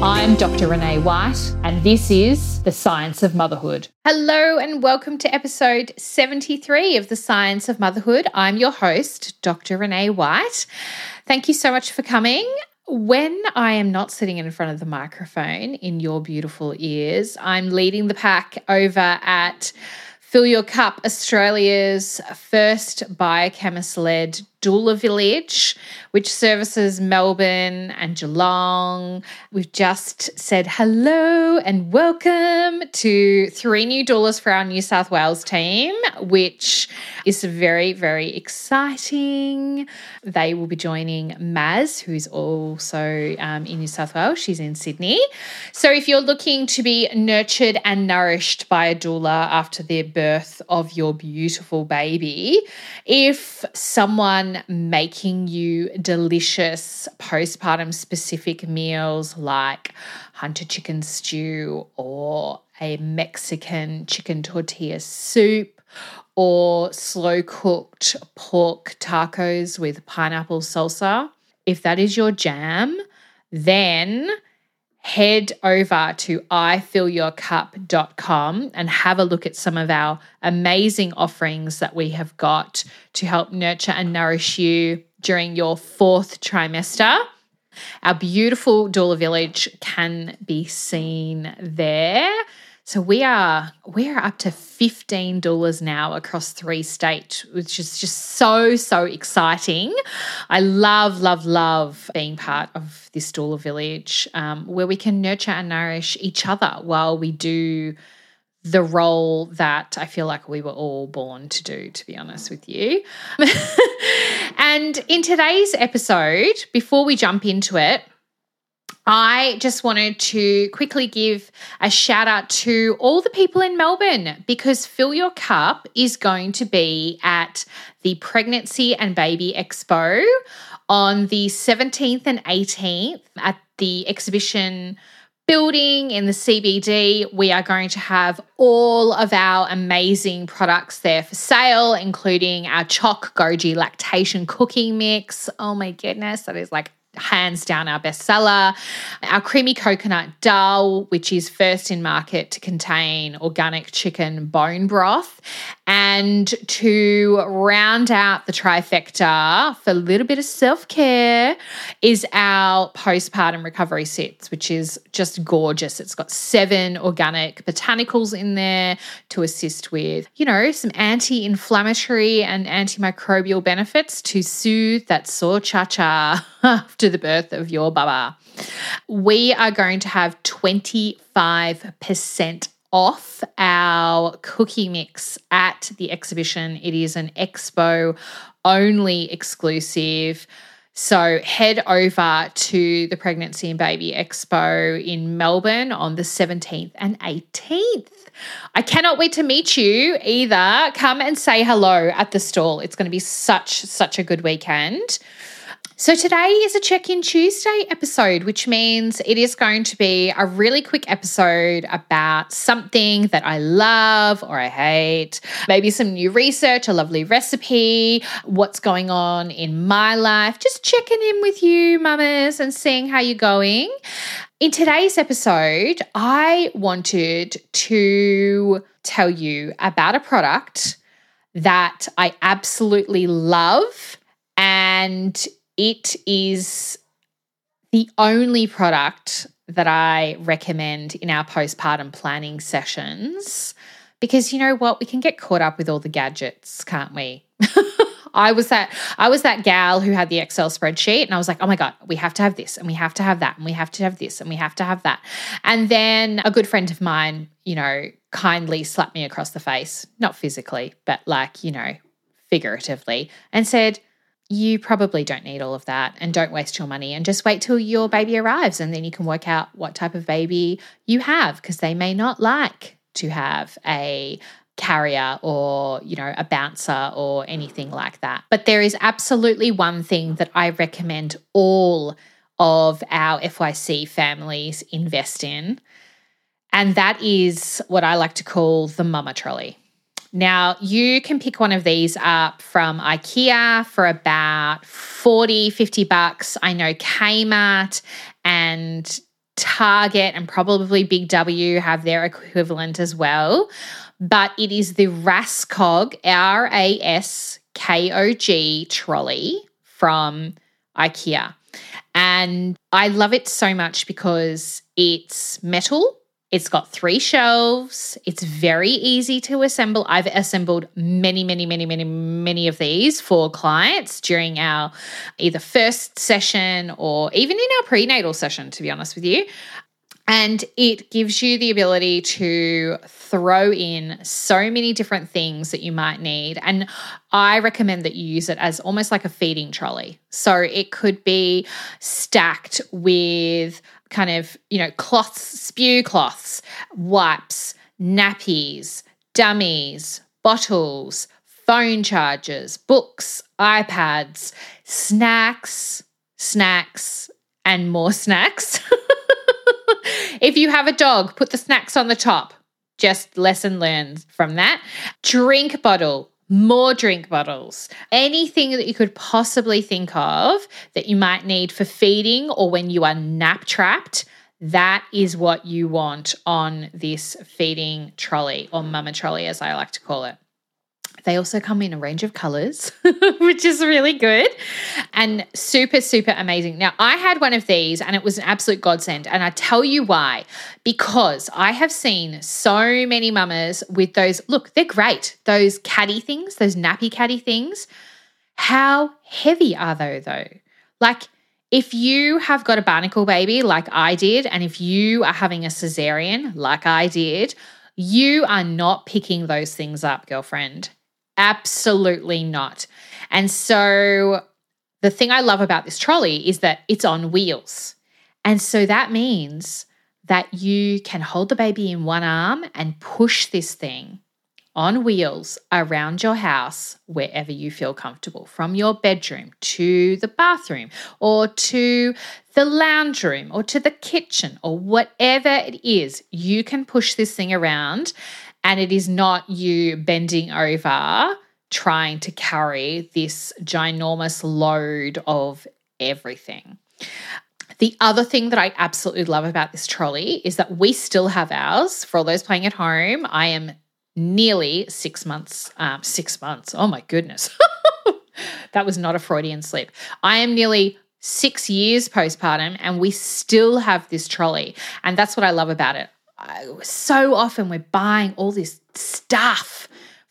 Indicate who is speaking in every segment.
Speaker 1: I'm Dr. Renee White, and this is The Science of Motherhood. Hello, and welcome to episode 73 of The Science of Motherhood. I'm your host, Dr. Renee White. Thank you so much for coming. When I am not sitting in front of the microphone in your beautiful ears, I'm leading the pack over at Fill Your Cup, Australia's first biochemist led doula village, which services Melbourne and Geelong. We've just said hello and welcome to three new doulas for our New South Wales team, which is very, very exciting. They will be joining Maz, who's also um, in New South Wales. She's in Sydney. So if you're looking to be nurtured and nourished by a doula after the birth of your beautiful baby, if someone making you delicious postpartum specific meals like hunter chicken stew or a Mexican chicken tortilla soup or slow cooked pork tacos with pineapple salsa. If that is your jam, then head over to ifillyourcup.com and have a look at some of our amazing offerings that we have got to help nurture and nourish you during your fourth trimester. Our beautiful doula village can be seen there. So we are we are up to fifteen doulas now across three states, which is just so so exciting. I love love love being part of this doula village um, where we can nurture and nourish each other while we do the role that I feel like we were all born to do, to be honest with you. and in today's episode, before we jump into it, I just wanted to quickly give a shout out to all the people in Melbourne because Fill Your Cup is going to be at the Pregnancy and Baby Expo on the 17th and 18th at the exhibition building in the CBD. We are going to have all of our amazing products there for sale, including our Choc Goji lactation cooking mix. Oh my goodness, that is like hands down our bestseller. Our creamy coconut dal, which is first in market to contain organic chicken bone broth. And to round out the trifecta for a little bit of self care is our postpartum recovery sets, which is just gorgeous. It's got seven organic botanicals in there to assist with, you know, some anti inflammatory and antimicrobial benefits to soothe that sore cha cha after the birth of your baba. We are going to have 25% off our cookie mix at the exhibition. It is an expo only exclusive. So head over to the Pregnancy and Baby Expo in Melbourne on the 17th and 18th. I cannot wait to meet you either. Come and say hello at the stall. It's going to be such, such a good weekend. So, today is a check in Tuesday episode, which means it is going to be a really quick episode about something that I love or I hate, maybe some new research, a lovely recipe, what's going on in my life, just checking in with you, mamas, and seeing how you're going. In today's episode, I wanted to tell you about a product that I absolutely love and it is the only product that I recommend in our postpartum planning sessions because you know what we can get caught up with all the gadgets can't we I was that I was that gal who had the Excel spreadsheet and I was like, "Oh my god, we have to have this and we have to have that and we have to have this and we have to have that." And then a good friend of mine, you know, kindly slapped me across the face, not physically, but like, you know, figuratively and said, you probably don't need all of that and don't waste your money and just wait till your baby arrives and then you can work out what type of baby you have because they may not like to have a carrier or you know a bouncer or anything like that. But there is absolutely one thing that i recommend all of our fyc families invest in and that is what i like to call the mama trolley now, you can pick one of these up from IKEA for about 40, 50 bucks. I know Kmart and Target and probably Big W have their equivalent as well. But it is the Raskog, R A S K O G trolley from IKEA. And I love it so much because it's metal it's got three shelves. It's very easy to assemble. I've assembled many, many, many, many, many of these for clients during our either first session or even in our prenatal session, to be honest with you. And it gives you the ability to throw in so many different things that you might need. And I recommend that you use it as almost like a feeding trolley. So it could be stacked with kind of, you know, cloths, spew cloths, wipes, nappies, dummies, bottles, phone chargers, books, iPads, snacks, snacks, and more snacks. if you have a dog, put the snacks on the top. Just lesson learned from that. Drink bottle, more drink bottles, anything that you could possibly think of that you might need for feeding or when you are nap trapped. That is what you want on this feeding trolley or mama trolley, as I like to call it. They also come in a range of colors, which is really good and super, super amazing. Now, I had one of these and it was an absolute godsend. And I tell you why. Because I have seen so many mamas with those, look, they're great, those caddy things, those nappy caddy things. How heavy are they, though? Like, if you have got a barnacle baby like I did, and if you are having a cesarean like I did, you are not picking those things up, girlfriend. Absolutely not. And so the thing I love about this trolley is that it's on wheels. And so that means that you can hold the baby in one arm and push this thing on wheels around your house wherever you feel comfortable, from your bedroom to the bathroom or to the lounge room or to the kitchen or whatever it is. You can push this thing around and it is not you bending over trying to carry this ginormous load of everything. The other thing that I absolutely love about this trolley is that we still have ours. For all those playing at home, I am nearly six months, um, six months. Oh my goodness. that was not a Freudian slip. I am nearly six years postpartum and we still have this trolley. And that's what I love about it so often we're buying all this stuff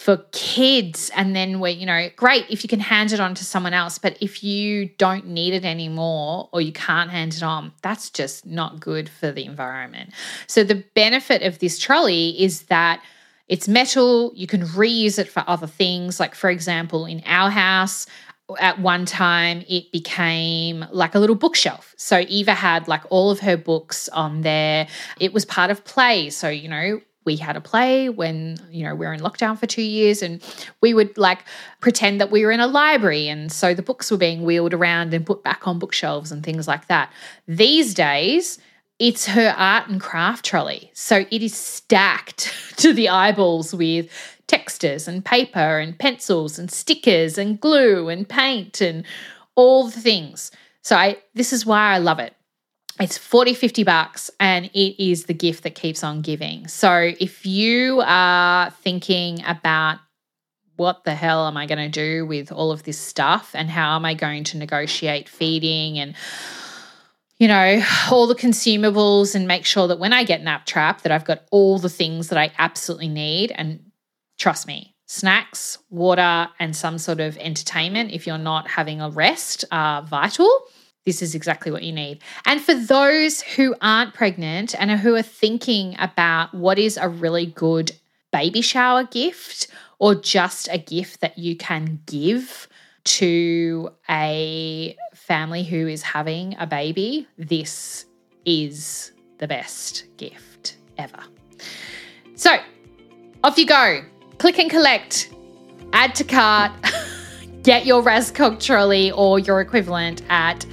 Speaker 1: for kids and then we're you know great if you can hand it on to someone else but if you don't need it anymore or you can't hand it on that's just not good for the environment. So the benefit of this trolley is that it's metal you can reuse it for other things. Like for example in our house at one time it became like a little bookshelf. So Eva had like all of her books on there. It was part of play. So, you know, we had a play when you know we were in lockdown for two years and we would like pretend that we were in a library and so the books were being wheeled around and put back on bookshelves and things like that these days it's her art and craft trolley so it is stacked to the eyeballs with textures and paper and pencils and stickers and glue and paint and all the things. So I this is why I love it. It's 40 50 bucks and it is the gift that keeps on giving. So if you are thinking about what the hell am I going to do with all of this stuff and how am I going to negotiate feeding and you know, all the consumables and make sure that when I get nap trap that I've got all the things that I absolutely need and Trust me, snacks, water, and some sort of entertainment, if you're not having a rest, are vital. This is exactly what you need. And for those who aren't pregnant and who are thinking about what is a really good baby shower gift or just a gift that you can give to a family who is having a baby, this is the best gift ever. So, Off you go. Click and collect. Add to cart. Get your Raskog trolley or your equivalent at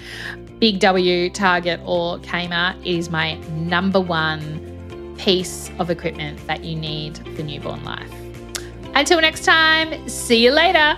Speaker 1: Big W, Target, or Kmart. It is my number one piece of equipment that you need for newborn life. Until next time, see you later.